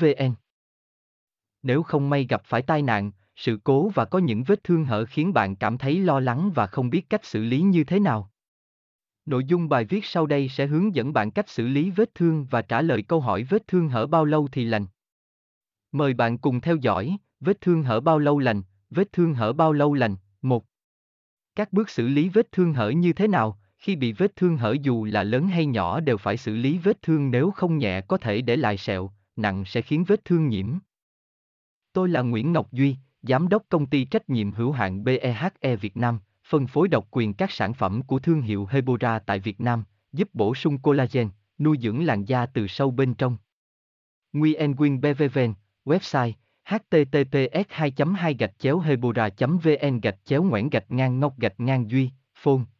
vn nếu không may gặp phải tai nạn sự cố và có những vết thương hở khiến bạn cảm thấy lo lắng và không biết cách xử lý như thế nào Nội dung bài viết sau đây sẽ hướng dẫn bạn cách xử lý vết thương và trả lời câu hỏi vết thương hở bao lâu thì lành. Mời bạn cùng theo dõi, vết thương hở bao lâu lành, vết thương hở bao lâu lành, 1. Các bước xử lý vết thương hở như thế nào, khi bị vết thương hở dù là lớn hay nhỏ đều phải xử lý vết thương nếu không nhẹ có thể để lại sẹo, nặng sẽ khiến vết thương nhiễm. Tôi là Nguyễn Ngọc Duy, Giám đốc công ty trách nhiệm hữu hạn BEHE Việt Nam, phân phối độc quyền các sản phẩm của thương hiệu Hebora tại Việt Nam, giúp bổ sung collagen, nuôi dưỡng làn da từ sâu bên trong. Nguyen Quyên BVVN, website https 2 2 hebora vn gạch chéo ngoãn gạch ngang ngọc gạch ngang duy phone